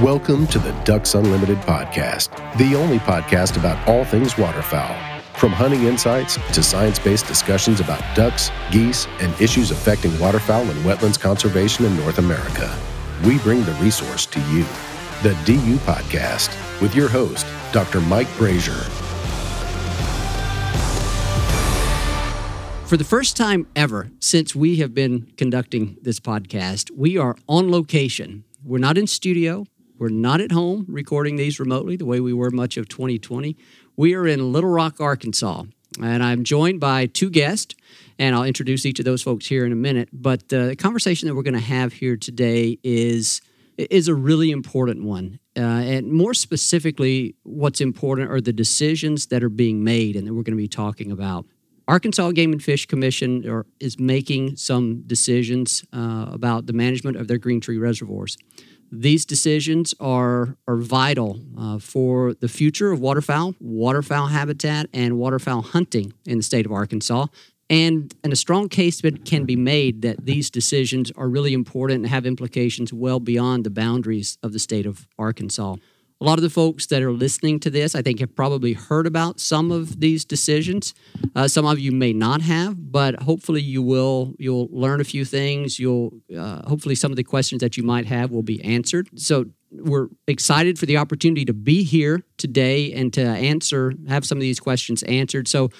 Welcome to the Ducks Unlimited podcast, the only podcast about all things waterfowl. From hunting insights to science based discussions about ducks, geese, and issues affecting waterfowl and wetlands conservation in North America, we bring the resource to you. The DU Podcast with your host, Dr. Mike Brasher. For the first time ever since we have been conducting this podcast, we are on location. We're not in studio. We're not at home recording these remotely the way we were much of 2020. We are in Little Rock, Arkansas, and I'm joined by two guests, and I'll introduce each of those folks here in a minute. But the conversation that we're going to have here today is is a really important one. Uh, and more specifically, what's important are the decisions that are being made and that we're going to be talking about. Arkansas Game and Fish Commission are, is making some decisions uh, about the management of their green tree reservoirs. These decisions are, are vital uh, for the future of waterfowl, waterfowl habitat, and waterfowl hunting in the state of Arkansas. And, and a strong case can be made that these decisions are really important and have implications well beyond the boundaries of the state of Arkansas. A lot of the folks that are listening to this, I think, have probably heard about some of these decisions. Uh, some of you may not have, but hopefully you will. You'll learn a few things. You'll uh, hopefully some of the questions that you might have will be answered. So we're excited for the opportunity to be here today and to answer, have some of these questions answered. So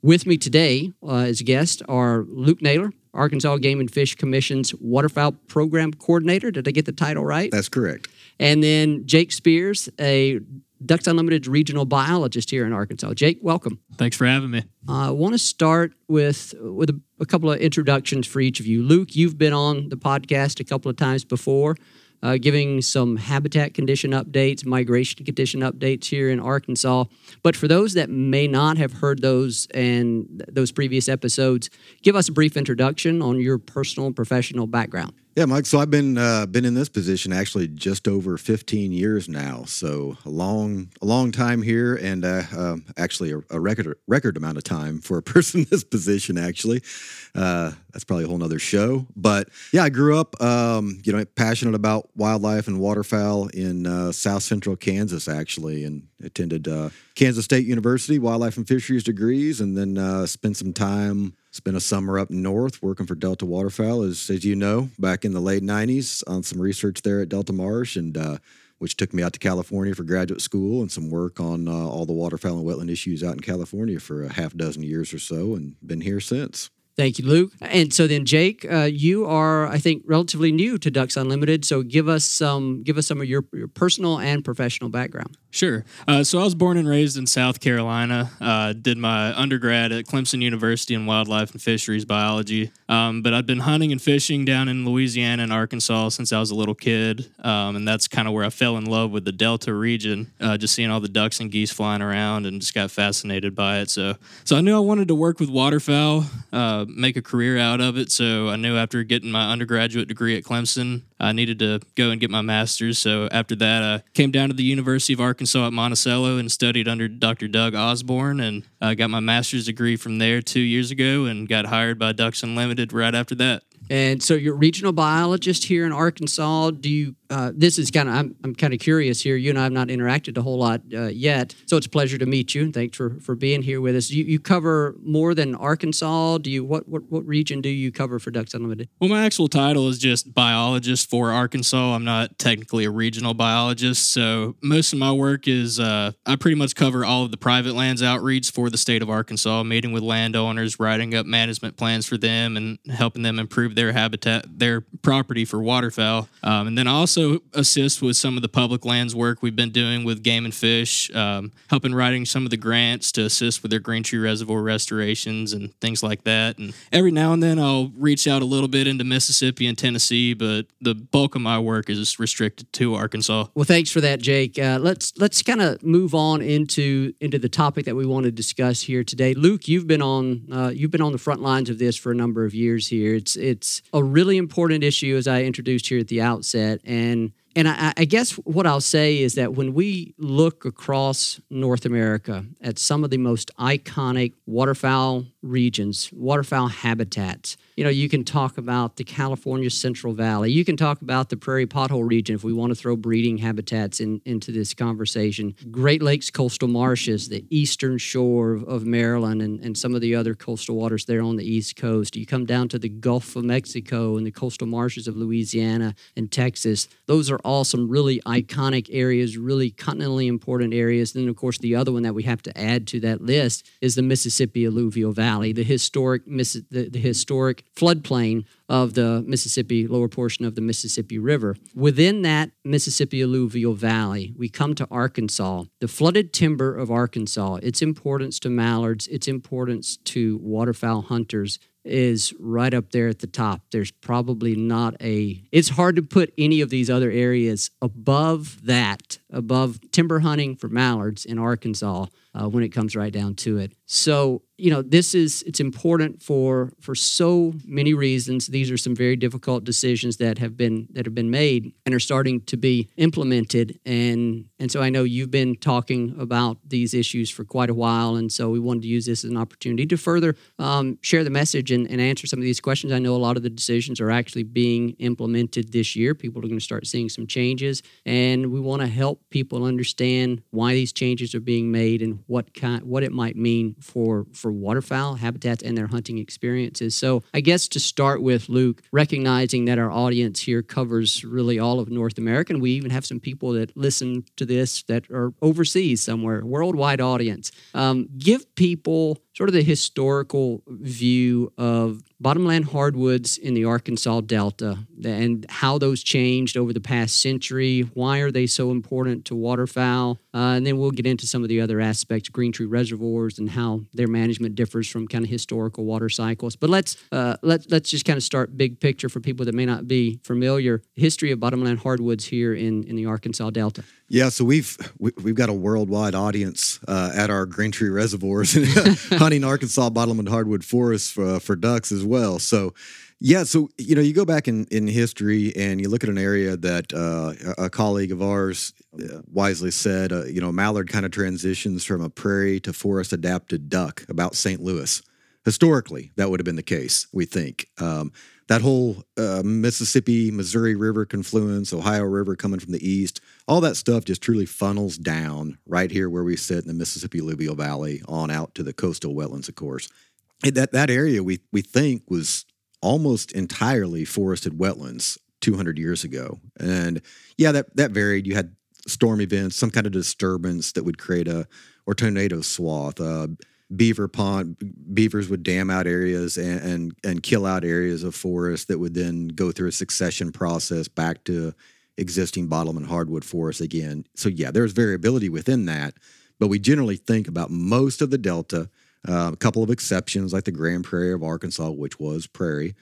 with me today uh, as guest are Luke Naylor, Arkansas Game and Fish Commission's Waterfowl Program Coordinator. Did I get the title right? That's correct. And then Jake Spears, a Ducks Unlimited regional biologist here in Arkansas. Jake, welcome. Thanks for having me. Uh, I want to start with with a, a couple of introductions for each of you. Luke, you've been on the podcast a couple of times before uh, giving some habitat condition updates, migration condition updates here in Arkansas. But for those that may not have heard those and those previous episodes, give us a brief introduction on your personal and professional background. Yeah, Mike. So I've been uh, been in this position actually just over 15 years now. So a long a long time here, and uh, uh, actually a, a, record record amount of time for a person in this position. Actually, uh, that's probably a whole nother show. But yeah, I grew up, um, you know, passionate about wildlife and waterfowl in uh, South Central Kansas, actually, and attended uh, Kansas State University wildlife and fisheries degrees, and then spent some time Spent a summer up north working for Delta Waterfowl, as, as you know, back in the late 90s on some research there at Delta Marsh, and uh, which took me out to California for graduate school and some work on uh, all the waterfowl and wetland issues out in California for a half dozen years or so, and been here since. Thank you, Luke. And so then, Jake, uh, you are, I think, relatively new to Ducks Unlimited. So give us some, give us some of your, your personal and professional background. Sure. Uh, so I was born and raised in South Carolina. Uh, did my undergrad at Clemson University in wildlife and fisheries biology. Um, but I've been hunting and fishing down in Louisiana and Arkansas since I was a little kid, um, and that's kind of where I fell in love with the Delta region. Uh, just seeing all the ducks and geese flying around, and just got fascinated by it. So, so I knew I wanted to work with waterfowl uh, make a career out of it. So I knew after getting my undergraduate degree at Clemson, I needed to go and get my master's. So after that, I came down to the University of Arkansas at Monticello and studied under Dr. Doug Osborne, and I got my master's degree from there two years ago, and got hired by Ducks Unlimited right after that. And so you're a regional biologist here in Arkansas. Do you uh, this is kind of I'm, I'm kind of curious here. You and I have not interacted a whole lot uh, yet, so it's a pleasure to meet you. And thanks for, for being here with us. You, you cover more than Arkansas. Do you what, what what region do you cover for Ducks Unlimited? Well, my actual title is just biologist for Arkansas. I'm not technically a regional biologist, so most of my work is uh, I pretty much cover all of the private lands outreach for the state of Arkansas, meeting with landowners, writing up management plans for them, and helping them improve their habitat, their property for waterfowl. Um, and then I also assist with some of the public lands work we've been doing with Game and Fish, um, helping writing some of the grants to assist with their Green Tree Reservoir restorations and things like that. And every now and then I'll reach out a little bit into Mississippi and Tennessee, but the bulk of my work is restricted to Arkansas. Well, thanks for that, Jake. Uh, let's let's kind of move on into into the topic that we want to discuss here today. Luke, you've been on uh, you've been on the front lines of this for a number of years here. It's it's a really important issue, as I introduced here at the outset, and and I, I, guess what I'll say is that when we look across North America at some of the most iconic waterfowl regions, waterfowl habitats, you know, you can talk about the California Central Valley. You can talk about the Prairie Pothole region if we want to throw breeding habitats in, into this conversation. Great Lakes coastal marshes, the eastern shore of, of Maryland, and, and some of the other coastal waters there on the East Coast. You come down to the Gulf of Mexico and the coastal marshes of Louisiana and Texas. Those are all some really iconic areas, really continentally important areas. Then, of course, the other one that we have to add to that list is the Mississippi Alluvial Valley, the historic, the, the historic floodplain of the Mississippi, lower portion of the Mississippi River. Within that Mississippi alluvial valley, we come to Arkansas. The flooded timber of Arkansas, its importance to mallards, its importance to waterfowl hunters is right up there at the top. There's probably not a, it's hard to put any of these other areas above that, above timber hunting for mallards in Arkansas uh, when it comes right down to it. So you know this is it's important for for so many reasons. These are some very difficult decisions that have been that have been made and are starting to be implemented. And and so i know you've been talking about these issues for quite a while. And so we wanted to use this as an opportunity to further um, share the message and, and answer some of these questions. I know a lot of the decisions are actually being implemented this year. People are going to start seeing some changes. And we want to help people understand why these changes are being made and what kind what it might mean for for waterfowl habitats and their hunting experiences. So, I guess to start with, Luke, recognizing that our audience here covers really all of North America, and we even have some people that listen to this that are overseas somewhere, worldwide audience. Um, give people sort of the historical view of bottomland hardwoods in the Arkansas Delta and how those changed over the past century. Why are they so important to waterfowl? Uh, and then we'll get into some of the other aspects, green tree reservoirs, and how their management differs from kind of historical water cycles. But let's uh, let let's just kind of start big picture for people that may not be familiar. History of bottomland hardwoods here in in the Arkansas Delta. Yeah, so we've we've got a worldwide audience uh, at our green tree reservoirs hunting Arkansas bottomland hardwood forests for, for ducks as well. So yeah, so you know, you go back in, in history and you look at an area that uh, a colleague of ours uh, wisely said, uh, you know, mallard kind of transitions from a prairie to forest adapted duck about St. Louis. Historically, that would have been the case, we think. Um, that whole uh, Mississippi, Missouri River confluence, Ohio River coming from the east, all that stuff just truly funnels down right here where we sit in the Mississippi Alluvial Valley on out to the coastal wetlands, of course. That that area we we think was almost entirely forested wetlands 200 years ago. And yeah, that, that varied. You had storm events, some kind of disturbance that would create a, or tornado swath. Uh, beaver pond, beavers would dam out areas and, and, and kill out areas of forest that would then go through a succession process back to existing bottomland hardwood forest again. So yeah, there's variability within that, but we generally think about most of the delta uh, a couple of exceptions, like the Grand Prairie of Arkansas, which was prairie.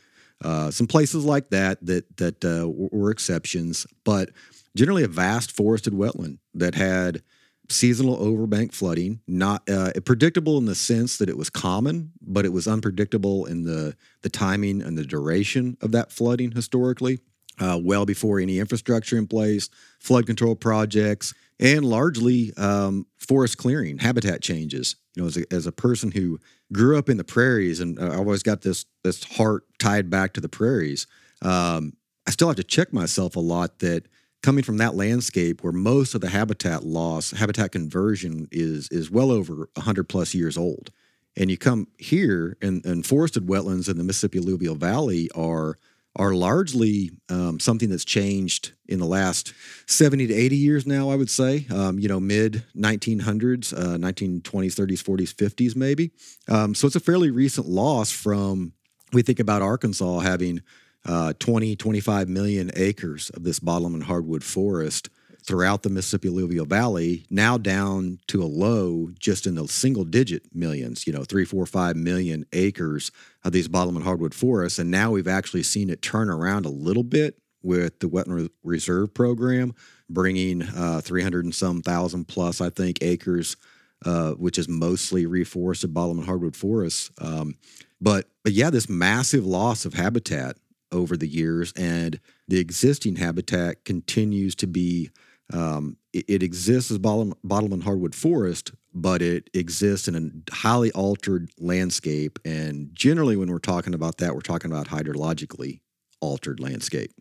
Uh, some places like that that that uh, were exceptions, but generally a vast forested wetland that had seasonal overbank flooding. Not uh, predictable in the sense that it was common, but it was unpredictable in the the timing and the duration of that flooding historically. Uh, well before any infrastructure in place, flood control projects, and largely um, forest clearing, habitat changes. You know, as a, as a person who grew up in the prairies, and I always got this this heart tied back to the prairies. Um, I still have to check myself a lot that coming from that landscape where most of the habitat loss, habitat conversion is is well over 100 plus years old. And you come here and, and forested wetlands in the Mississippi Alluvial Valley are are largely um, something that's changed in the last 70 to 80 years now, I would say. Um, you know, mid 1900s, uh, 1920s, 30s, 40s, 50s, maybe. Um, so it's a fairly recent loss from, we think about Arkansas having uh, 20, 25 million acres of this bottomland hardwood forest throughout the Mississippi Alluvial Valley, now down to a low just in the single digit millions, you know, three, four, five million acres of these bottomland hardwood forests. And now we've actually seen it turn around a little bit with the Wetland Reserve Program, bringing uh, 300 and some thousand plus, I think, acres, uh, which is mostly reforested bottomland hardwood forests. Um, but, but yeah, this massive loss of habitat over the years, and the existing habitat continues to be um, it, it, exists as bottom, bottomland hardwood forest, but it exists in a highly altered landscape. And generally, when we're talking about that, we're talking about hydrologically altered landscape.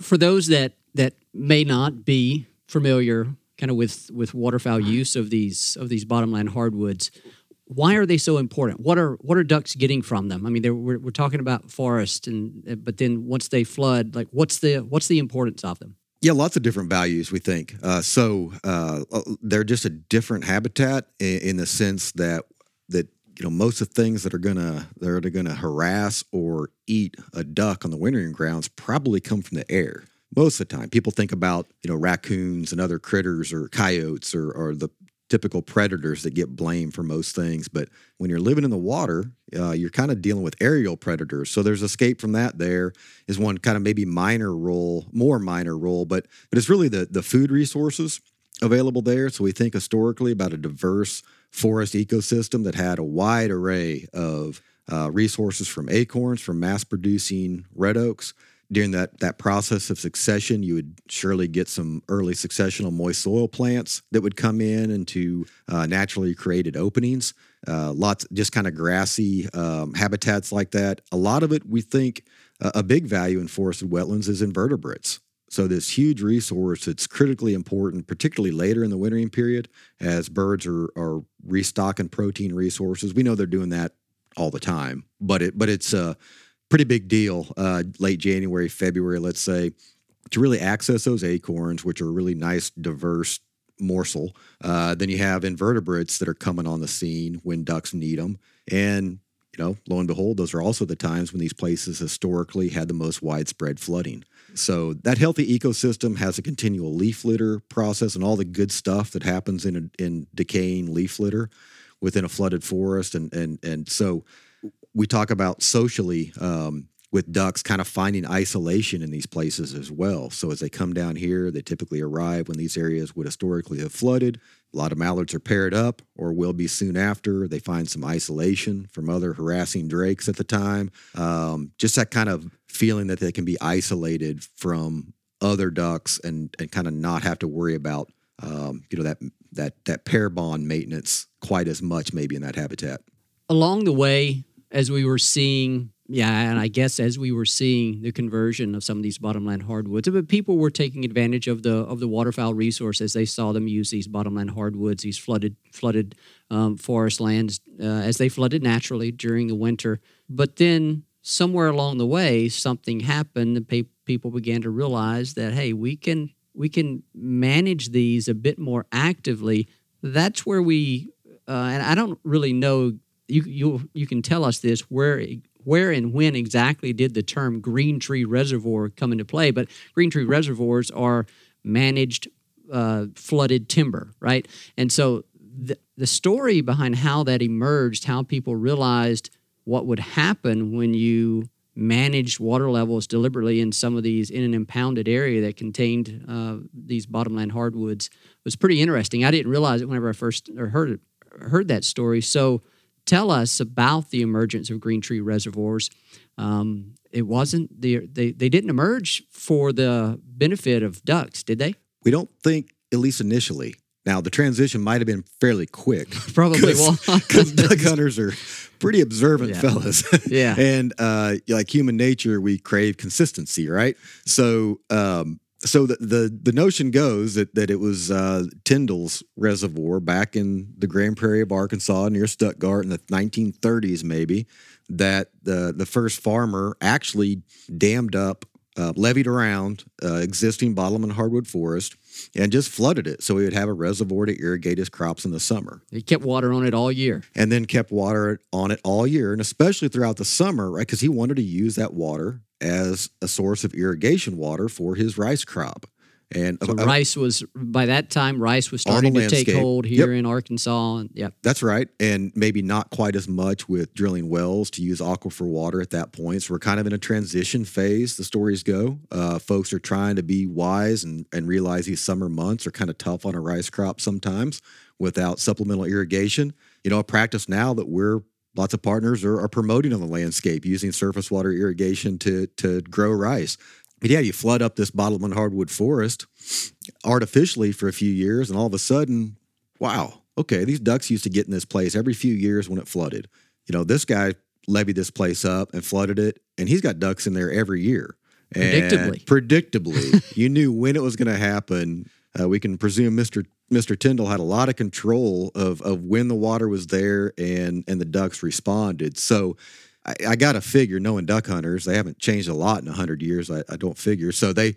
For those that that may not be familiar, kind of with with waterfowl use of these of these bottomland hardwoods, why are they so important? What are what are ducks getting from them? I mean, we're, we're talking about forest, and but then once they flood, like what's the what's the importance of them? Yeah, lots of different values we think. Uh, so uh, uh, they're just a different habitat in, in, the sense that that you know most of the things that are gonna that are gonna harass or eat a duck on the wintering grounds probably come from the air. Most of the time, people think about you know raccoons and other critters or coyotes or, or the typical predators that get blamed for most things. But when you're living in the water, uh, you're kind of dealing with aerial predators. So there's escape from that. There is one kind of maybe minor role, more minor role, but but it's really the the food resources available there. So we think historically about a diverse forest ecosystem that had a wide array of uh, resources from acorns, from mass producing red oaks during that that process of succession, you would surely get some early successional moist soil plants that would come in into uh, naturally created openings. Uh, lots, just kind of grassy um, habitats like that. A lot of it, we think, uh, a big value in forested wetlands is invertebrates. So this huge resource that's critically important, particularly later in the wintering period, as birds are, are restocking protein resources. We know they're doing that all the time, but it but it's uh, pretty big deal uh, late January, February, let's say, to really access those acorns, which are a really nice, diverse morsel. Uh, then you have invertebrates that are coming on the scene when ducks need them. And, you know, lo and behold, those are also the times when these places historically had the most widespread flooding. So that healthy ecosystem has a continual leaf litter process and all the good stuff that happens in a, in decaying leaf litter within a flooded forest. And, and, and so we talk about socially um, with ducks kind of finding isolation in these places as well. So as they come down here, they typically arrive when these areas would historically have flooded. A lot of mallards are paired up or will be soon after. They find some isolation from other harassing drakes at the time. Um, just that kind of feeling that they can be isolated from other ducks and, and kind of not have to worry about um, you know that that that pair bond maintenance quite as much maybe in that habitat. Along the way, as we were seeing yeah, and I guess as we were seeing the conversion of some of these bottomland hardwoods, but people were taking advantage of the of the waterfowl resource as they saw them use these bottomland hardwoods, these flooded flooded um, forest lands uh, as they flooded naturally during the winter. But then somewhere along the way, something happened, and pe- people began to realize that hey, we can we can manage these a bit more actively. That's where we, uh, and I don't really know you you you can tell us this where where and when exactly did the term green tree reservoir come into play? But green tree reservoirs are managed uh, flooded timber, right? And so the the story behind how that emerged, how people realized what would happen when you managed water levels deliberately in some of these in an impounded area that contained uh, these bottomland hardwoods was pretty interesting. I didn't realize it whenever I first heard heard that story. So tell us about the emergence of green tree reservoirs. Um, it wasn't the, they they didn't emerge for the benefit of ducks, did they? We don't think, at least initially. Now the transition might have been fairly quick. Probably well because duck hunters are pretty observant yeah. fellas. yeah, and uh, like human nature, we crave consistency, right? So um, so the, the, the notion goes that that it was uh, Tyndall's reservoir back in the Grand Prairie of Arkansas near Stuttgart in the 1930s, maybe that the the first farmer actually dammed up, uh, leveed around uh, existing bottomland hardwood forest, and just flooded it so he would have a reservoir to irrigate his crops in the summer. He kept water on it all year, and then kept water on it all year, and especially throughout the summer, right? Because he wanted to use that water as a source of irrigation water for his rice crop. And So uh, rice was by that time rice was starting to take hold here Yep. in Arkansas. And yep. That's right. And maybe not quite as much with drilling wells to use aquifer water at that point. So we're kind of in a transition phase, the stories go. Uh, folks are trying to be wise and, and realize these summer months are kind of tough on a rice crop sometimes without supplemental irrigation. You know, a practice now that we're lots of partners are, are promoting on the landscape using surface water irrigation to to grow rice. But yeah, you flood up this bottomland hardwood forest artificially for a few years, and all of a sudden, wow, okay, these ducks used to get in this place every few years when it flooded. You know, this guy leveed this place up and flooded it, and he's got ducks in there every year. And Predictably. predictably, you knew when it was going to happen. Uh, we can presume Mr. Mr. Tyndall had a lot of control of of when the water was there and and the ducks responded. So I, I got to figure, knowing duck hunters, they haven't changed a lot in hundred years. I, I don't figure. So they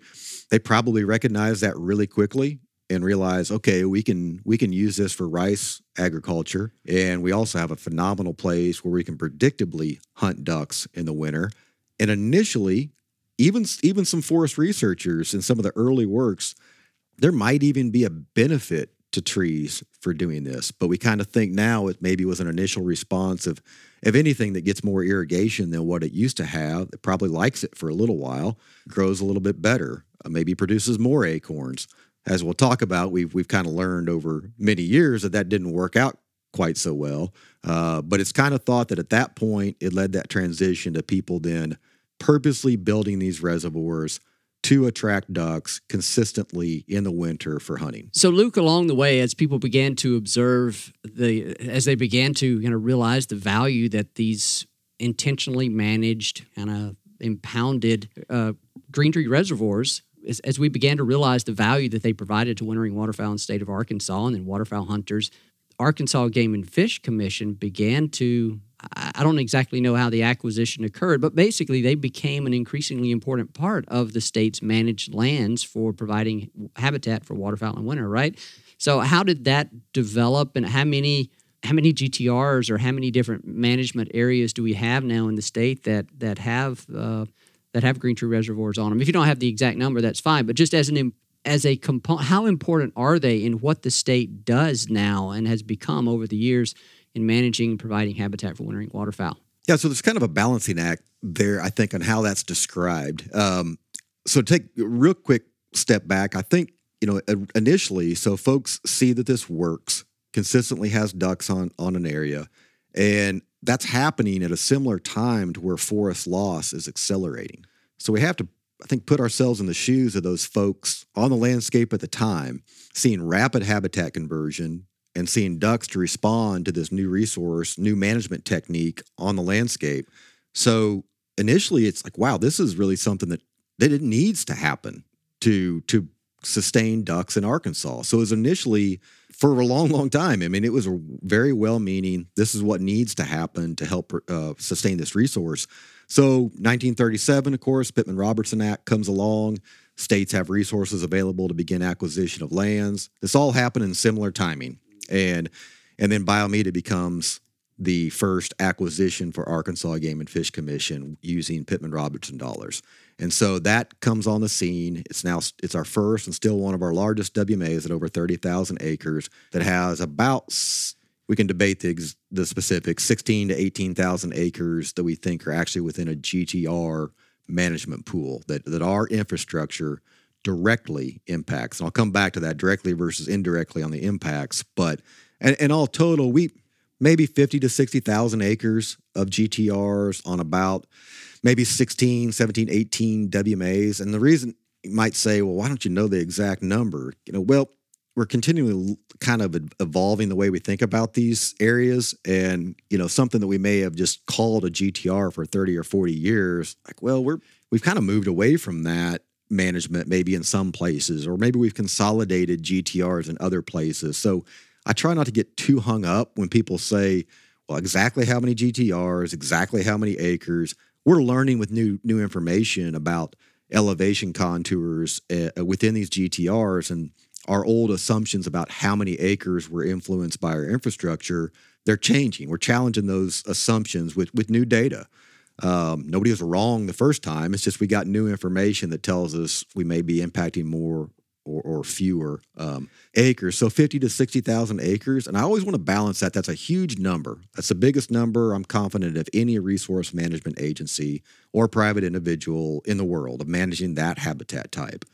they probably recognize that really quickly and realize, okay, we can we can use this for rice agriculture, and we also have a phenomenal place where we can predictably hunt ducks in the winter. And initially, even even some forest researchers in some of the early works, there might even be a benefit to trees for doing this. But we kind of think now it maybe was an initial response of of anything that gets more irrigation than what it used to have. It probably likes it for a little while, grows a little bit better, uh, maybe produces more acorns. As we'll talk about, we've we've kind of learned over many years that that didn't work out quite so well. Uh, but it's kind of thought that at that point it led that transition to people then purposely building these reservoirs to attract ducks consistently in the winter for hunting. So Luke, along the way, as people began to observe the, as they began to kind of realize the value that these intentionally managed, kind of impounded uh, green tree reservoirs, as, as we began to realize the value that they provided to wintering waterfowl in the state of Arkansas and then waterfowl hunters, Arkansas Game and Fish Commission began to. I don't exactly know how the acquisition occurred, but basically they became an increasingly important part of the state's managed lands for providing habitat for waterfowl in winter, right? So how did that develop and how many how many GTRs or how many different management areas do we have now in the state that that have uh, that have green tree reservoirs on them? If you don't have the exact number, that's fine. But just as an as a component, how important are they in what the state does now and has become over the years in managing and providing habitat for wintering waterfowl? Yeah, so there's kind of a balancing act there, I think, on how that's described. Um, so take a real quick step back. I think you know initially, so folks see that this works, consistently has ducks on on an area, and that's happening at a similar time to where forest loss is accelerating. So we have to, I think, put ourselves in the shoes of those folks on the landscape at the time, seeing rapid habitat conversion and seeing ducks to respond to this new resource, new management technique on the landscape. So initially, it's like, wow, this is really something that that it needs to happen to to sustain ducks in Arkansas. So it was initially for a long, long time. I mean, it was a very well-meaning. This is what needs to happen to help uh, sustain this resource. So 1937, of course, Pittman Robertson Act comes along. States have resources available to begin acquisition of lands. This all happened in similar timing, and and then Bayou Meto becomes the first acquisition for Arkansas Game and Fish Commission using Pittman Robertson dollars. And so that comes on the scene. It's now it's our first and still one of our largest WMAs at over 30,000 acres that has about we can debate the the specifics 16 to 18,000 acres that we think are actually within a GTR management pool that that our infrastructure directly impacts. And I'll come back to that directly versus indirectly on the impacts, but and, and all total we maybe 50 to 60,000 acres of GTRs on about maybe 16, 17, 18 WMAs. And the reason you might say, well, why don't you know the exact number? You know, well, we're continually kind of evolving the way we think about these areas. And, you know, something that we may have just called a GTR for 30 or 40 years, like, well, we're, we've kind of moved away from that management maybe in some places, or maybe we've consolidated GTRs in other places. So I try not to get too hung up when people say, well, exactly how many GTRs, exactly how many acres. We're learning with new new information about elevation contours uh, within these GTRs and our old assumptions about how many acres were influenced by our infrastructure, they're changing. We're challenging those assumptions with with new data. Um, nobody was wrong the first time. It's just we got new information that tells us we may be impacting more or, or fewer um, acres. So 50 to 60,000 acres. And I always want to balance that. That's a huge number. That's the biggest number I'm confident of any resource management agency or private individual in the world of managing that habitat type.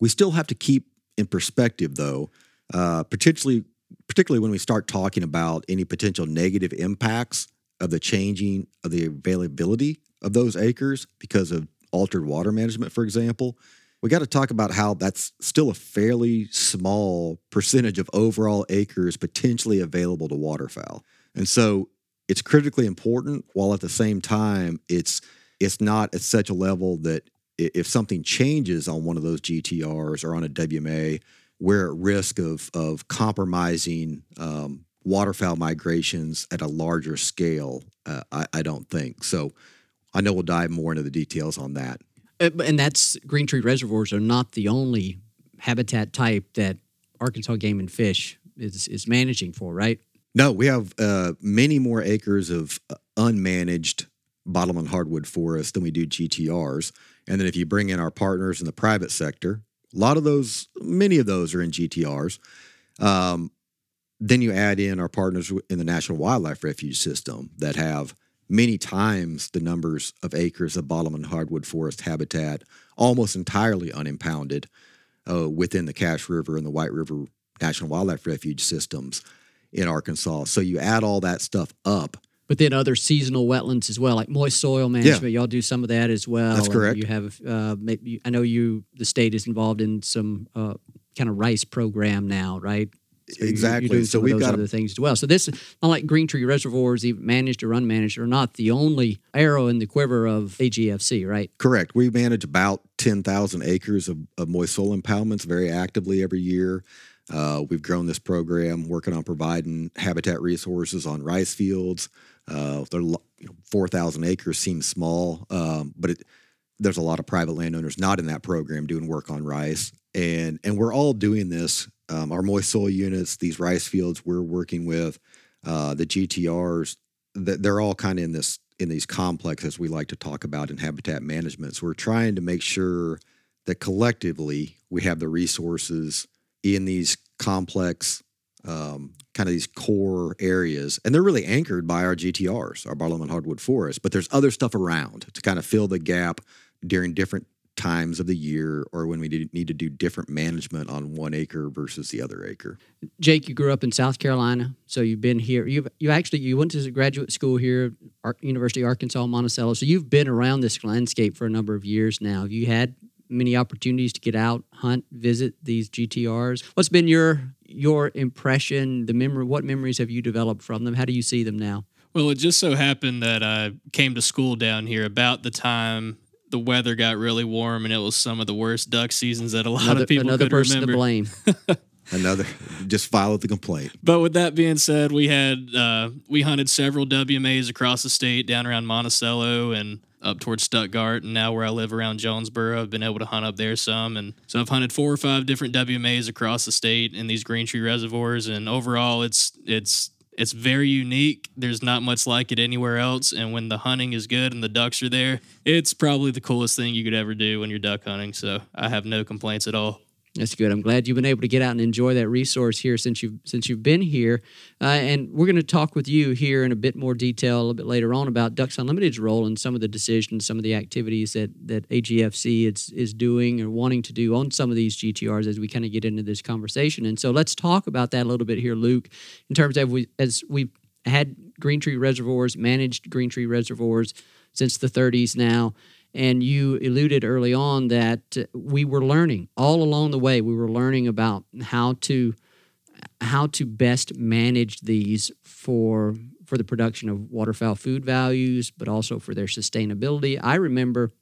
We still have to keep in perspective, though, uh, particularly particularly when we start talking about any potential negative impacts of the changing of the availability of those acres because of altered water management, for example we got to talk about how that's still a fairly small percentage of overall acres potentially available to waterfowl. And so it's critically important while at the same time it's it's not at such a level that if something changes on one of those GTRs or on a WMA, we're at risk of of compromising um, waterfowl migrations at a larger scale. Uh, I, I don't think so. I know we'll dive more into the details on that. Uh, and that's green tree reservoirs are not the only habitat type that Arkansas Game and Fish is is managing for, right? No, we have uh, many more acres of uh, unmanaged bottomland hardwood forest than we do GTRs. And then if you bring in our partners in the private sector, a lot of those, many of those are in GTRs. Um, then you add in our partners in the National Wildlife Refuge System that have many times the numbers of acres of bottomland hardwood forest habitat, almost entirely unimpounded uh, within the Cache River and the White River National Wildlife Refuge systems in Arkansas. So you add all that stuff up. But then other seasonal wetlands as well, like moist soil management. Yeah. Y'all do some of that as well. That's correct. You have, uh, maybe, I know you, the state is involved in some uh, kind of rice program now, right? So exactly. You're, you're so we've got other things as well. So this, unlike Green Tree reservoirs, even managed or unmanaged, are not the only arrow in the quiver of AGFC, right? Correct. We manage about ten thousand acres of, of, moist soil impoundments very actively every year. Uh, we've grown this program, working on providing habitat resources on rice fields. Uh, you know, four thousand acres seems small, um, but it, there's a lot of private landowners not in that program doing work on rice, and and we're all doing this um, our moist soil units, these rice fields we're working with, uh, the GTRs, they're all kind of in this in these complexes we like to talk about in habitat management. So we're trying to make sure that collectively we have the resources in these complex um, kind of these core areas, and they're really anchored by our GTRs, our bottomland hardwood forest. But there's other stuff around to kind of fill the gap during different times of the year or when we need to do different management on one acre versus the other acre. Jake, you grew up in South Carolina, so you've been here. You you actually you went to graduate school here, University of Arkansas Monticello. So you've been around this landscape for a number of years now. Have you had many opportunities to get out, hunt, visit these GTRs? What's been your your impression? The memory, what memories have you developed from them? How do you see them now? Well, it just so happened that I came to school down here about the time the weather got really warm and it was some of the worst duck seasons that a lot another, of people another could person remember. to blame. another just filed the complaint. But with that being said, we had uh, we hunted several WMAs across the state, down around Monticello and up towards Stuttgart, and now where I live around Jonesboro, I've been able to hunt up there some, and so I've hunted four or five different WMAs across the state in these green tree reservoirs, and overall, it's it's it's very unique. There's not much like it anywhere else. And when the hunting is good and the ducks are there, it's probably the coolest thing you could ever do when you're duck hunting. So I have no complaints at all. That's good. I'm glad you've been able to get out and enjoy that resource here since you've since you've been here. Uh, and we're going to talk with you here in a bit more detail a little bit later on about Ducks Unlimited's role and some of the decisions, some of the activities that that AGFC is is doing or wanting to do on some of these GTRs as we kind of get into this conversation. And so let's talk about that a little bit here, Luke, in terms of we as we've had green tree reservoirs, managed green tree reservoirs since the 30s now and you alluded early on that uh, we were learning all along the way. We were learning about how to how to best manage these for for the production of waterfowl food values, but also for their sustainability. I remember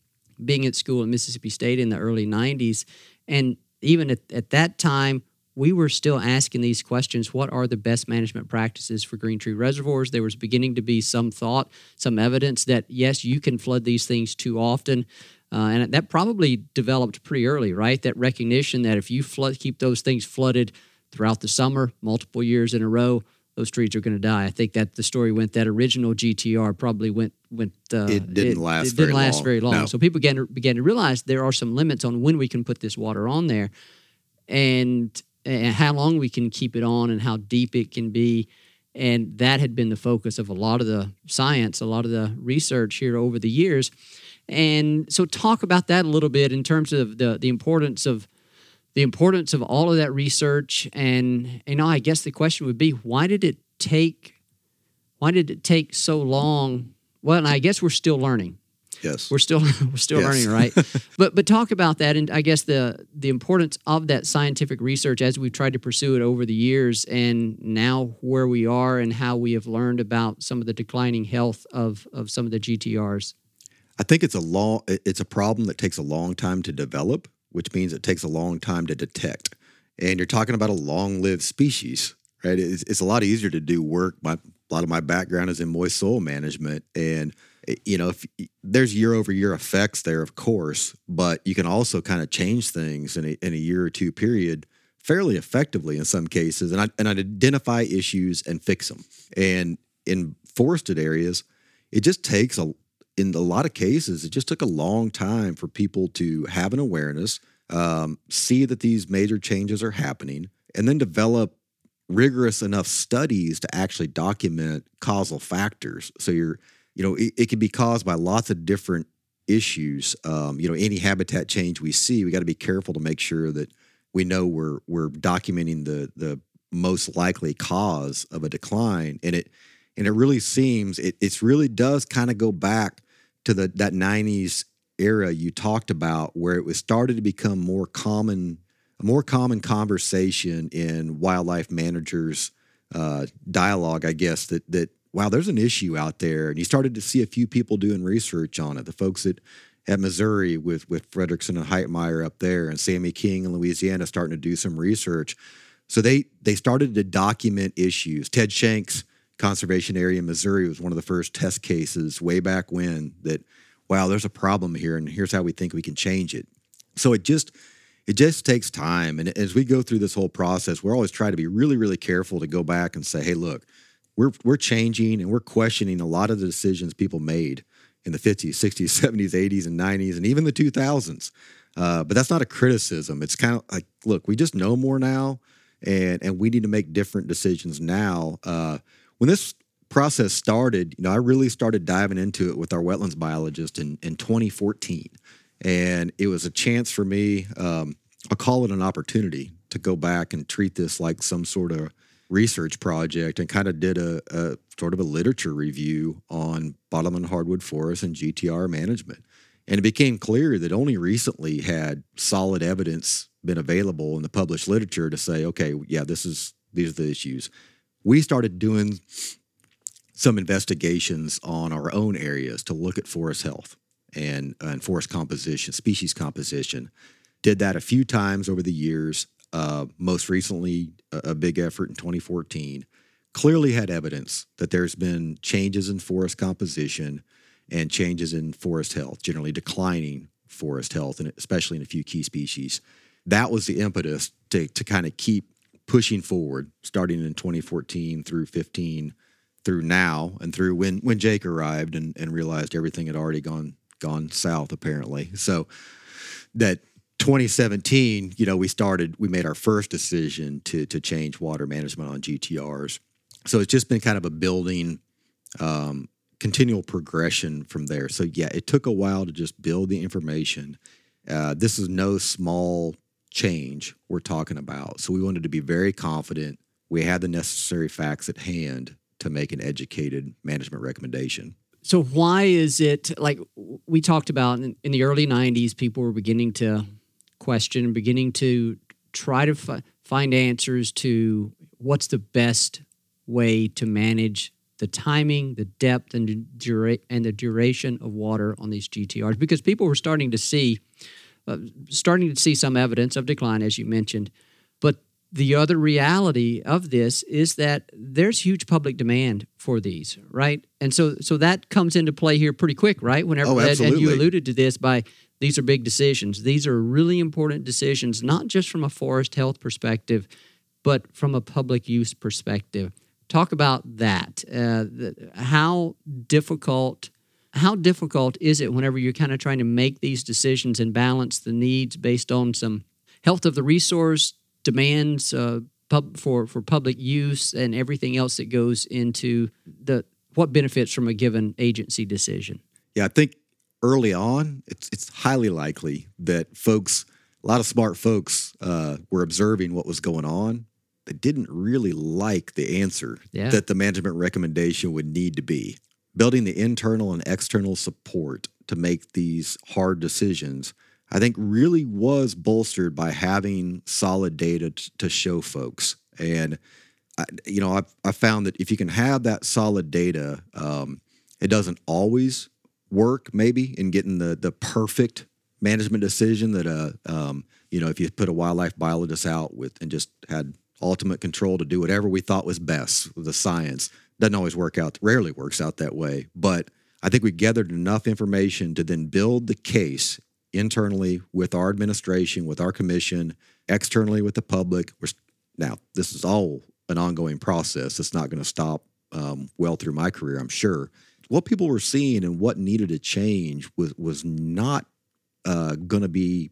being at school at Mississippi State in the early '90s, and even at, at that time, we were still asking these questions what are the best management practices for green tree reservoirs there was beginning to be some thought some evidence that yes you can flood these things too often uh, and that probably developed pretty early right that recognition that if you flood, keep those things flooded throughout the summer multiple years in a row those trees are going to die. I think that the story went that original GTR probably went went. Uh, It didn't last It didn't very last long. very long. No. So people began to, began to realize there are some limits on when we can put this water on there, and and how long we can keep it on, and how deep it can be. And that had been the focus of a lot of the science, a lot of the research here over the years. And so, talk about that a little bit in terms of the the importance of the importance of all of that research. And you know, I guess the question would be, why did it take why did it take so long? Well, and I guess we're still learning. Yes. We're still we're still Yes. learning, right? but but talk about that, and I guess the the importance of that scientific research as we've tried to pursue it over the years, and now where we are, and how we have learned about some of the declining health of of some of the GTRs. I think it's a long it's a problem that takes a long time to develop, which means it takes a long time to detect. And you're talking about a long-lived species, right? It's, it's a lot easier to do work. My, a lot of my background is in moist soil management, and you know, if there's year-over-year effects there, of course, but you can also kind of change things in a, in a year or two period fairly effectively in some cases, and I, and identify issues and fix them. And in forested areas, it just takes a in a lot of cases, it just took a long time for people to have an awareness, um, see that these major changes are happening, and then develop rigorous enough studies to actually document causal factors. So you're, you know, it, it can be caused by lots of different issues. Um, you know, any habitat change we see, we got to be careful to make sure that we know we're we're documenting the the most likely cause of a decline, and it and it really seems it it's really does kind of go back to the that 90s era you talked about where it was started to become more common a more common conversation in wildlife managers uh, dialogue i guess that that wow there's an issue out there. And you started to see a few people doing research on it. The folks at at missouri with with fredrickson and heitmeyer up there and sammy king in louisiana starting to do some research. So they they started to document issues. Ted shanks conservation area in Missouri was one of the first test cases way back when that wow there's a problem here and here's how we think we can change it. So it just it just takes time. And as we go through this whole process we're always trying to be really really careful to go back and say hey look we're we're changing and we're questioning a lot of the decisions people made in the 50s 60s 70s 80s and 90s and even the 2000s uh, but that's not a criticism. It's kind of like look we just know more now and and we need to make different decisions now. Uh, when this process started, you know, I really started diving into it with our wetlands biologist in, in 2014. And it was a chance for me, um, I'll call it an opportunity to go back and treat this like some sort of research project and kind of did a, a sort of a literature review on bottomland hardwood forests and GTR management. And it became clear that only recently had solid evidence been available in the published literature to say, okay, yeah, this is these are the issues we started doing some investigations on our own areas to look at forest health and, and forest composition, species composition. Did that a few times over the years. Uh, most recently, a, big effort in 2014. Clearly had evidence that there's been changes in forest composition and changes in forest health, generally declining forest health, and especially in a few key species. That was the impetus to, to kind of keep pushing forward, starting in 2014 through 15, through now, and through when when Jake arrived and, and realized everything had already gone gone south apparently. So that 2017, you know, we started we made our first decision to to change water management on GTRs. So it's just been kind of a building um, continual progression from there. So yeah, it took a while to just build the information. Uh, this is no small change we're talking about. So we wanted to be very confident we had the necessary facts at hand to make an educated management recommendation. So why is it like we talked about in, in the early '90s? People were beginning to question, beginning to try to fi- find answers to what's the best way to manage the timing, the depth, and the, dura- and the duration of water on these GTRs, because people were starting to see, uh, starting to see some evidence of decline, as you mentioned, but the other reality of this is that there's huge public demand for these, right? And so so that comes into play here pretty quick, right? Whenever Oh, and- and you alluded to this by these are big decisions. These are really important decisions, not just from a forest health perspective, but from a public use perspective. Talk about that. Uh, how difficult how difficult is it whenever you're kind of trying to make these decisions and balance the needs based on some health of the resource demands uh, pub, for for public use and everything else that goes into the what benefits from a given agency decision? Yeah, I think early on, it's it's highly likely that folks, a lot of smart folks, uh, were observing what was going on. They didn't really like the answer Yeah. that the management recommendation would need to be. Building the internal and external support to make these hard decisions, I think, really was bolstered by having solid data t- to show folks. And I, you know, I, I found that if you can have that solid data, um, it doesn't always work maybe in getting the the perfect management decision that uh um you know if you put a wildlife biologist out with and just had ultimate control to do whatever we thought was best with the science doesn't always work out rarely works out that way. But i think we gathered enough information to then build the case internally with our administration with our commission externally with the public. We're now this is all an ongoing process. It's not going to stop um, well through my career i'm sure what people were seeing and what needed to change was was not uh, going to be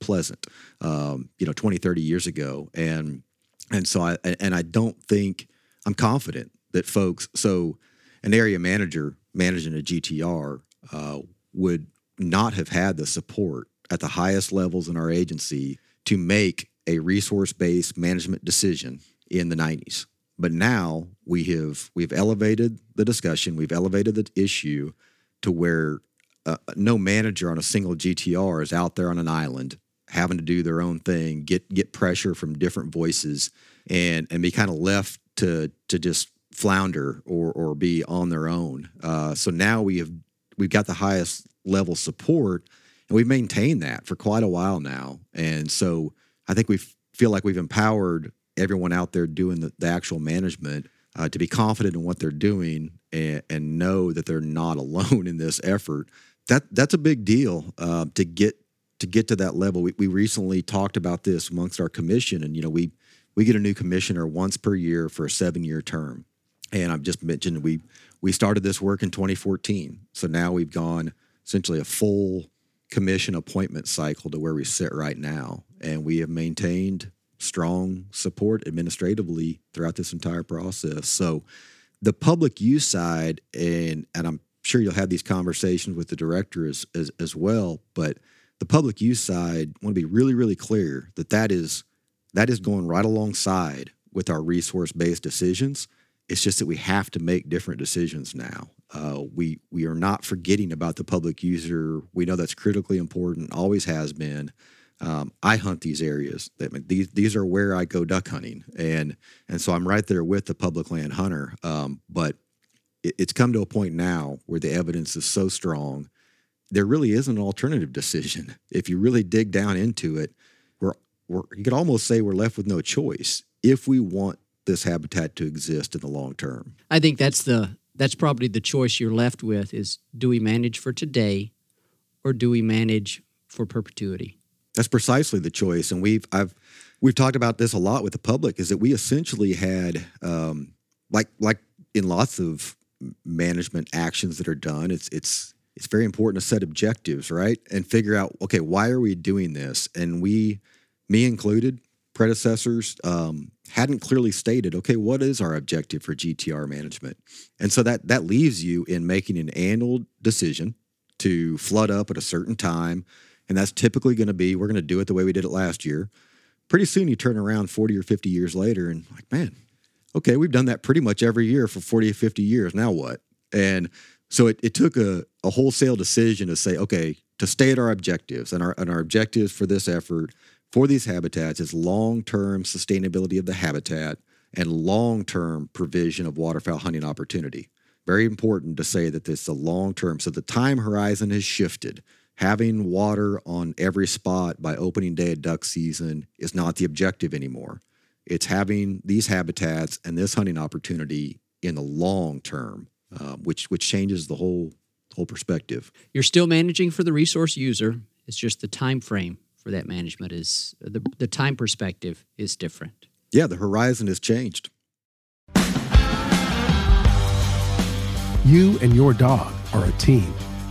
pleasant um, you know 20 30 years ago. And and so i and i don't think i'm confident that folks so an area manager managing a gtr uh, would not have had the support at the highest levels in our agency to make a resource-based management decision in the 90s but now we have we've elevated the discussion we've elevated the issue to where uh, no manager on a single GTR is out there on an island having to do their own thing get get pressure from different voices and and be kind of left to to just flounder or or be on their own. Uh, so now we have we've got the highest level support and we've maintained that for quite a while now. And so I think we feel like we've empowered everyone out there doing the, the actual management uh, to be confident in what they're doing and, and know that they're not alone in this effort. That that's a big deal uh, to get to get to that level. We, we recently talked about this amongst our commission, and you know we we get a new commissioner once per year for a seven year term. And I've just mentioned we we started this work in 2014, so now we've gone essentially a full commission appointment cycle to where we sit right now, and we have maintained strong support administratively throughout this entire process. So the public use side, and and I'm sure you'll have these conversations with the director as as, as well, but the public use side, I want to be really, really clear that that is that is going right alongside with our resource based decisions. It's just that we have to make different decisions now. Uh, we we are not forgetting about the public user. We know that's critically important, always has been. Um, I hunt these areas. That these these are where I go duck hunting, and and so I'm right there with the public land hunter. Um, but it, it's come to a point now where the evidence is so strong, there really is an alternative decision. If you really dig down into it, we're, we're you could almost say we're left with no choice if we want this habitat to exist in the long term. I think that's the that's probably the choice you're left with is do we manage for today or do we manage for perpetuity? That's precisely the choice, and we've I've we've talked about this a lot with the public. Is that we essentially had um, like like in lots of management actions that are done. It's it's it's very important to set objectives, right, and figure out okay why are we doing this, and we, me included, predecessors um, hadn't clearly stated okay what is our objective for GTR management, and so that that leaves you in making an annual decision to flood up at a certain time and that's typically going to be we're going to do it the way we did it last year. Pretty soon you turn around 40 or 50 years later and like, man, okay, we've done that pretty much every year for 40 or 50 years. Now what? And so it, it took a, a wholesale decision to say, okay, to stay at our objectives and our and our objectives for this effort for these habitats is long-term sustainability of the habitat and long-term provision of waterfowl hunting opportunity. Very important to say that this is a long-term. So the time horizon has shifted having water on every spot by opening day of duck season is not the objective anymore. It's having these habitats and this hunting opportunity in the long term, uh, which which changes the whole whole perspective. You're still managing for the resource user. It's just the time frame for that management is the the time perspective is different. Yeah, the horizon has changed. You and your dog are a team.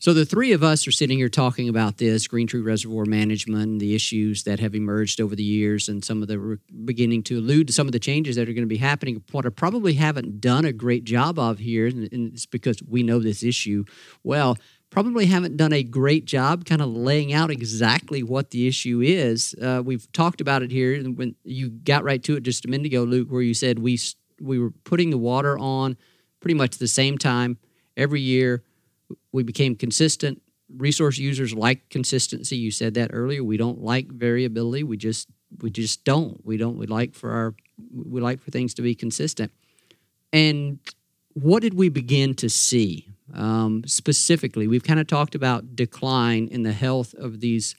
So the three of us are sitting here talking about this Green Tree Reservoir management, the issues that have emerged over the years, and some of the beginning to allude to some of the changes that are going to be happening. What I probably haven't done a great job of here, and it's because we know this issue well. Probably haven't done a great job kind of laying out exactly what the issue is. Uh, we've talked about it here, and when you got right to it just a minute ago, Luke, where you said we we were putting the water on pretty much the same time every year we became consistent. Resource users like consistency. You said that earlier. We don't like variability. We just we just don't. We don't. We like for our we like for things to be consistent. And what did we begin to see um, specifically? We've kind of talked about decline in the health of these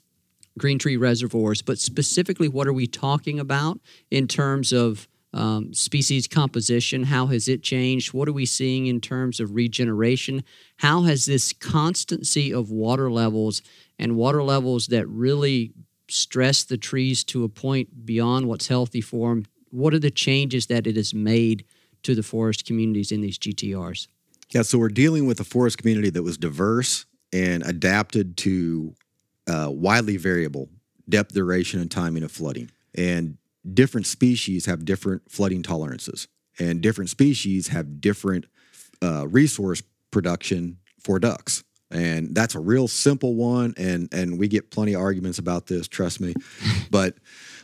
green tree reservoirs, but specifically, what are we talking about in terms of um, species composition? How has it changed? What are we seeing in terms of regeneration? How has this constancy of water levels and water levels that really stress the trees to a point beyond what's healthy for them? What are the changes that it has made to the forest communities in these GTRs? Yeah, so we're dealing with a forest community that was diverse and adapted to uh, widely variable depth, duration, and timing of flooding. And different species have different flooding tolerances, and different species have different uh, resource production for ducks. And that's a real simple one, and and we get plenty of arguments about this. Trust me, but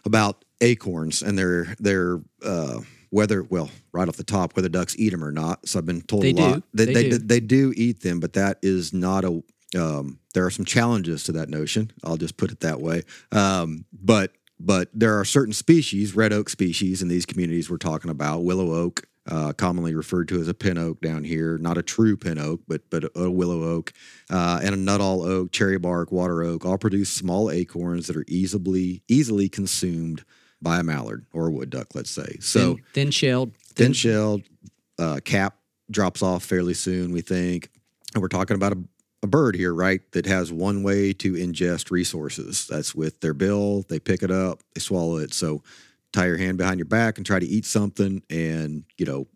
about acorns and their their uh, whether well right off the top whether ducks eat them or not. So I've been told they a lot. They, They they, do. they do eat them, but that is not a um, there are some challenges to that notion. I'll just put it that way. Um, but but there are certain species, red oak species, in these communities we're talking about. Willow oak, uh, commonly referred to as a pin oak down here, not a true pin oak, but but a willow oak, uh, and a nuttall oak, cherry bark, water oak, all produce small acorns that are easily easily consumed by a mallard or a wood duck, let's say. So thin, thin shelled, thin shelled, uh, cap drops off fairly soon, we think. And we're talking about a, a bird here, right, that has one way to ingest resources. That's with their bill. They pick it up, they swallow it. So tie your hand behind your back and try to eat something. And, you know,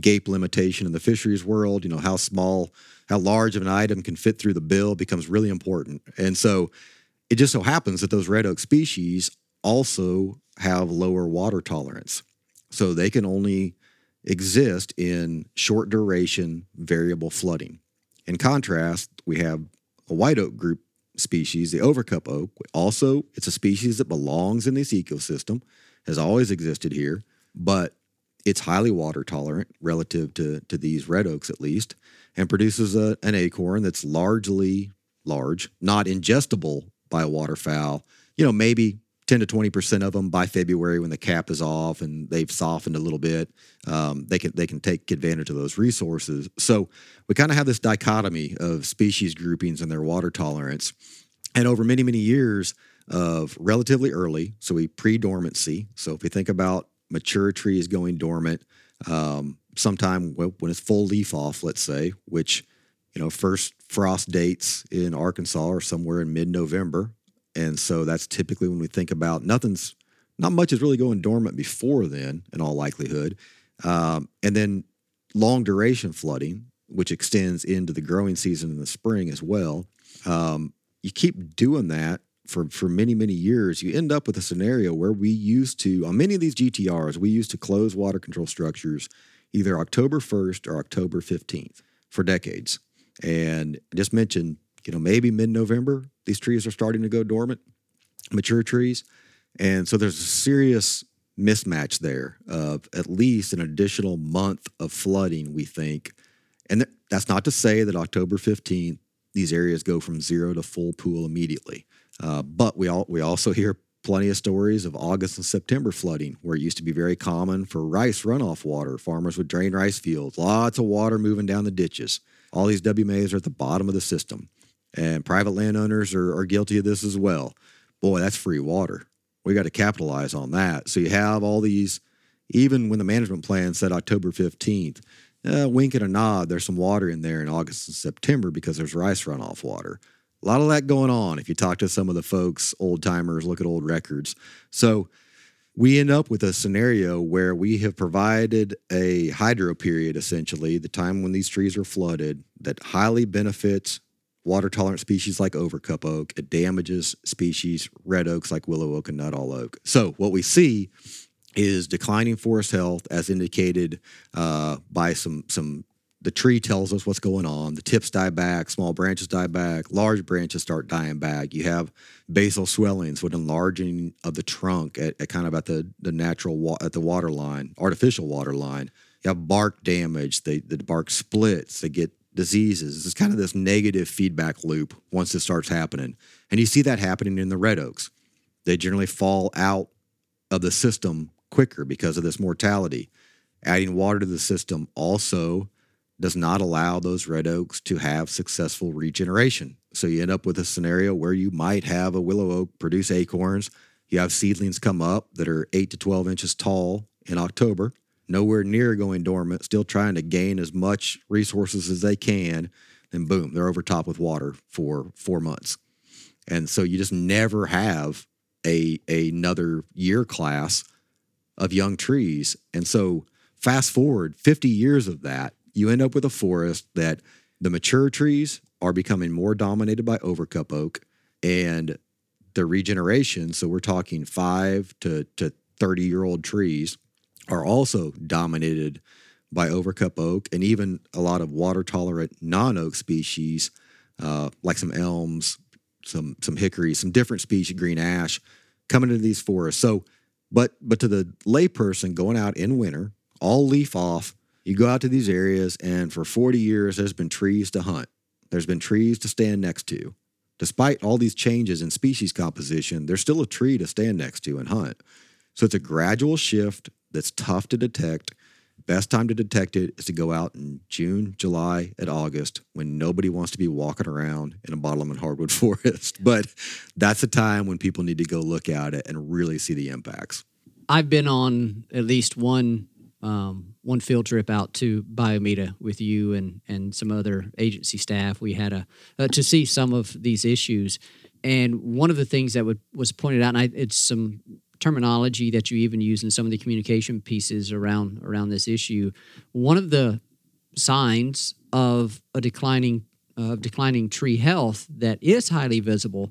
gape limitation in the fisheries world, you know, how small, how large of an item can fit through the bill becomes really important. And so it just so happens that those red oak species also have lower water tolerance. So they can only exist in short duration variable flooding. In contrast, we have a white oak group species, the overcup oak. Also, it's a species that belongs in this ecosystem, has always existed here, but it's highly water tolerant relative to, to these red oaks at least, and produces a, an acorn that's largely large, not ingestible by a waterfowl. You know, maybe 10 to 20% of them by February when the cap is off and they've softened a little bit, um, they can they can take advantage of those resources. So we kind of have this dichotomy of species groupings and their water tolerance. And over many, many years of relatively early, so we pre-dormancy. So if we think about mature trees going dormant, um, sometime when when it's full leaf off, let's say, which you know, first frost dates in Arkansas are somewhere in mid-November, and so that's typically when we think about nothing's not much is really going dormant before then, in all likelihood, um, and then long duration flooding, which extends into the growing season in the spring as well. Um, you keep doing that for for many many years, you end up with a scenario where we used to on many of these GTRs we used to close water control structures either October 1st or October 15th for decades. And I just mentioned, you know, maybe mid-November these trees are starting to go dormant, mature trees. And so there's a serious mismatch there of at least an additional month of flooding, we think. And th- that's not to say that October 15th, these areas go from zero to full pool immediately. Uh, but we all we also hear plenty of stories of August and September flooding, where it used to be very common for rice runoff water. Farmers would drain rice fields, lots of water moving down the ditches. All these WMAs are at the bottom of the system. And private landowners are, are guilty of this as well. Boy, that's free water. We got to capitalize on that. So you have all these, even when the management plan said October 15th, uh, wink and a nod, there's some water in there in August and September because there's rice runoff water. A lot of that going on if you talk to some of the folks, old timers, look at old records. So we end up with a scenario where we have provided a hydro period, essentially, the time when these trees are flooded, that highly benefits water tolerant species like overcup oak. It damages species, red oaks like willow oak and nuttall oak. So what we see is declining forest health as indicated uh, by some some the tree tells us what's going on. The tips die back, small branches die back, large branches start dying back. You have basal swellings with enlarging of the trunk at, at kind of at the the natural wa- at the water line, artificial water line. You have bark damage. They, the bark splits. They get diseases. It's kind of this negative feedback loop once it starts happening, and you see that happening in the red oaks. They generally fall out of the system quicker because of this mortality. Adding water to the system also does not allow those red oaks to have successful regeneration. So you end up with a scenario where you might have a willow oak produce acorns. You have seedlings come up that are 8 to 12 inches tall in October, nowhere near going dormant, still trying to gain as much resources as they can. Then, boom, they're over top with water for four months. And so you just never have a, another year class of young trees. And so, fast forward 50 years of that, you end up with a forest that the mature trees are becoming more dominated by overcup oak and the regeneration. So, we're talking five to, to 30 year old trees are also dominated by overcup oak and even a lot of water tolerant non oak species, uh, like some elms, some some hickory, some different species, green ash, coming into these forests. So but but to the layperson going out in winter, all leaf off, you go out to these areas, and for 40 years, there's been trees to hunt. There's been trees to stand next to. Despite all these changes in species composition, there's still a tree to stand next to and hunt. So it's a gradual shift that's tough to detect. Best time to detect it is to go out in June, July, and August when nobody wants to be walking around in a bottom hardwood forest. But that's the time when people need to go look at it and really see the impacts. I've been on at least one um, one field trip out to Bayou Meto with you and and some other agency staff. We had a uh, to see some of these issues, and one of the things that would, was pointed out, and I, it's some terminology that you even use in some of the communication pieces around around this issue. One of the signs of a declining of declining tree health that is highly visible,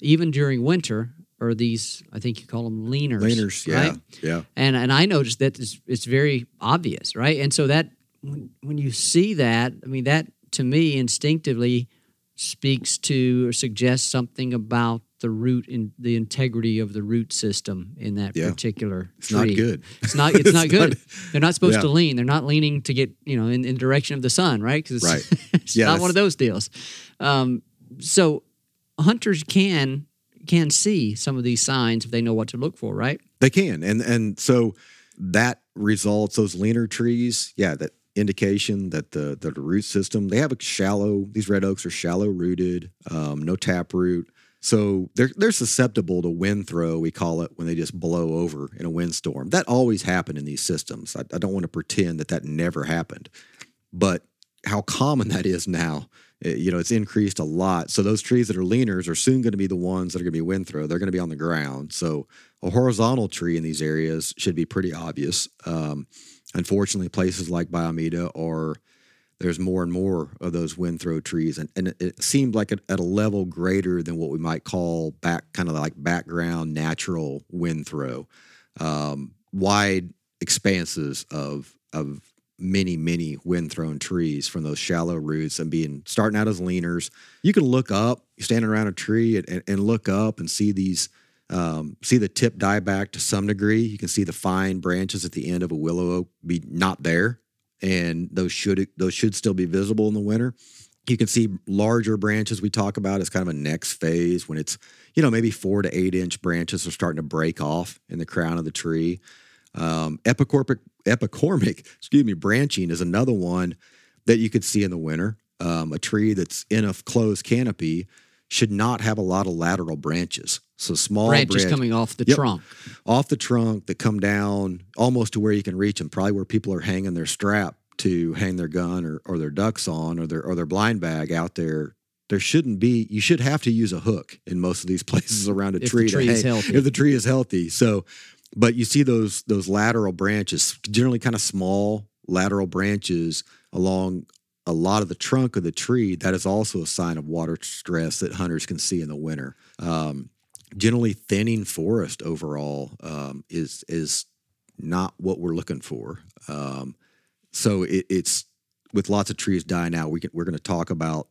even during winter, are these I think you call them leaners. Leaners, yeah, right? yeah. And and I noticed that it's, it's very obvious, right? And so that when, when you see that, I mean that to me instinctively speaks to or suggests something about the root in the integrity of the root system in that Yeah. particular It's tree. not good. It's not. It's, It's not good. not- They're not supposed Yeah. to lean. They're not leaning to get you know in, in the direction of the sun, right? Because Right. it's Yeah, not one of those deals. Um, so hunters can can see some of these signs if they know what to look for, right? They can, and and so that results those leaner trees. Yeah, that indication that the the root system they have a shallow. These red oaks are shallow rooted, um, no tap root. So they're they're susceptible to wind throw. We call it when they just blow over in a windstorm. That always happened in these systems. I, I don't want to pretend that that never happened, but how common that is now. eh, You know, it's increased a lot. So those trees that are leaners are soon going to be the ones that are going to be wind throw. They're going to be on the ground. So a horizontal tree in these areas should be pretty obvious. Um, unfortunately, places like Bayou Meto are there's more and more of those wind throw trees, and, and it, seemed like at, at a level greater than what we might call back kind of like background natural wind throw, um, wide expanses of of many many wind thrown trees from those shallow roots and being starting out as leaners. You can look up, standing around a tree, and, and, and look up and see these um, see the tip die back to some degree. You can see the fine branches at the end of a willow oak be not there, and those should those should still be visible in the winter. You can see larger branches we talk about as kind of a next phase when it's you know maybe four to eight inch branches are starting to break off in the crown of the tree. Um, epicormic epicormic excuse me branching is another one that you could see in the winter. Um, a tree that's in a closed canopy should not have a lot of lateral branches. So small branches branch- coming off the Yep. trunk. off the trunk that come down almost to where you can reach them, probably where people are hanging their strap to hang their gun or, or their ducks on or their or their blind bag out there. There shouldn't be. You should have to use a hook in most of these places around a If the tree. to tree is hang- healthy. If the tree is healthy, so but you see those those lateral branches, generally kind of small lateral branches along a lot of the trunk of the tree. That is also a sign of water stress that hunters can see in the winter. Um, generally, thinning forest overall um, is is not what we're looking for. Um, so it, it's with lots of trees dying out. We can, we're going to talk about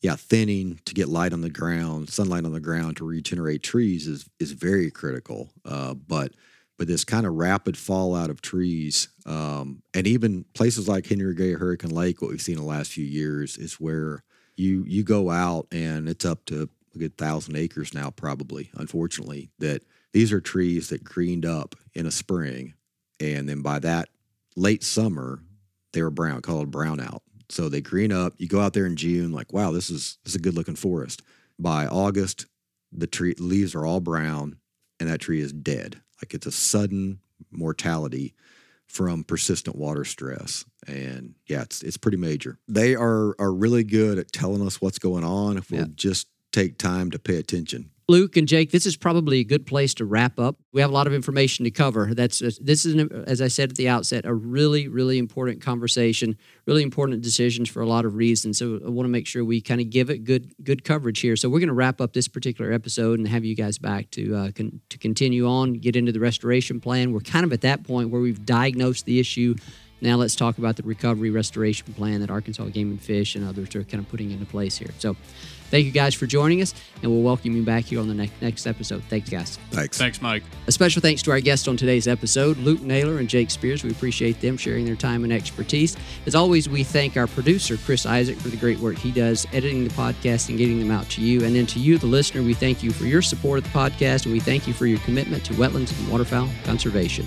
yeah thinning to get light on the ground, sunlight on the ground to regenerate trees is is very critical. Uh, but but this kind of rapid fallout of trees, um, and even places like Henry Gray Hurricane Lake, what we've seen in the last few years is where you you go out and it's up to a good thousand acres now, probably. Unfortunately, that these are trees that greened up in a spring, and then by that late summer, they were brown, called brownout. So they green up. You go out there in June, like, wow, this is this is a good looking forest. By August, the tree leaves are all brown, and that tree is dead. Like it's a sudden mortality from persistent water stress. And yeah, it's it's pretty major. They are are really good at telling us what's going on if we'll Yeah. just take time to pay attention. Luke and Jake, this is probably a good place to wrap up. We have a lot of information to cover. That's this is, as I said at the outset, a really, really important conversation, really important decisions for a lot of reasons. So I want to make sure we kind of give it good, good coverage here. So we're going to wrap up this particular episode and have you guys back to uh, con- to continue on, get into the restoration plan. We're kind of at that point where we've diagnosed the issue. Now let's talk about the recovery restoration plan that Arkansas Game and Fish and others are kind of putting into place here. So. Thank you guys for joining us, and we'll welcome you back here on the next, next episode. Thanks, guys. Thanks. Thanks, Mike. A special thanks to our guests on today's episode, Luke Naylor and Jake Spears. We appreciate them sharing their time and expertise. As always, we thank our producer, Chris Isaac, for the great work he does editing the podcast and getting them out to you. And then to you, the listener, we thank you for your support of the podcast, and we thank you for your commitment to wetlands and waterfowl conservation.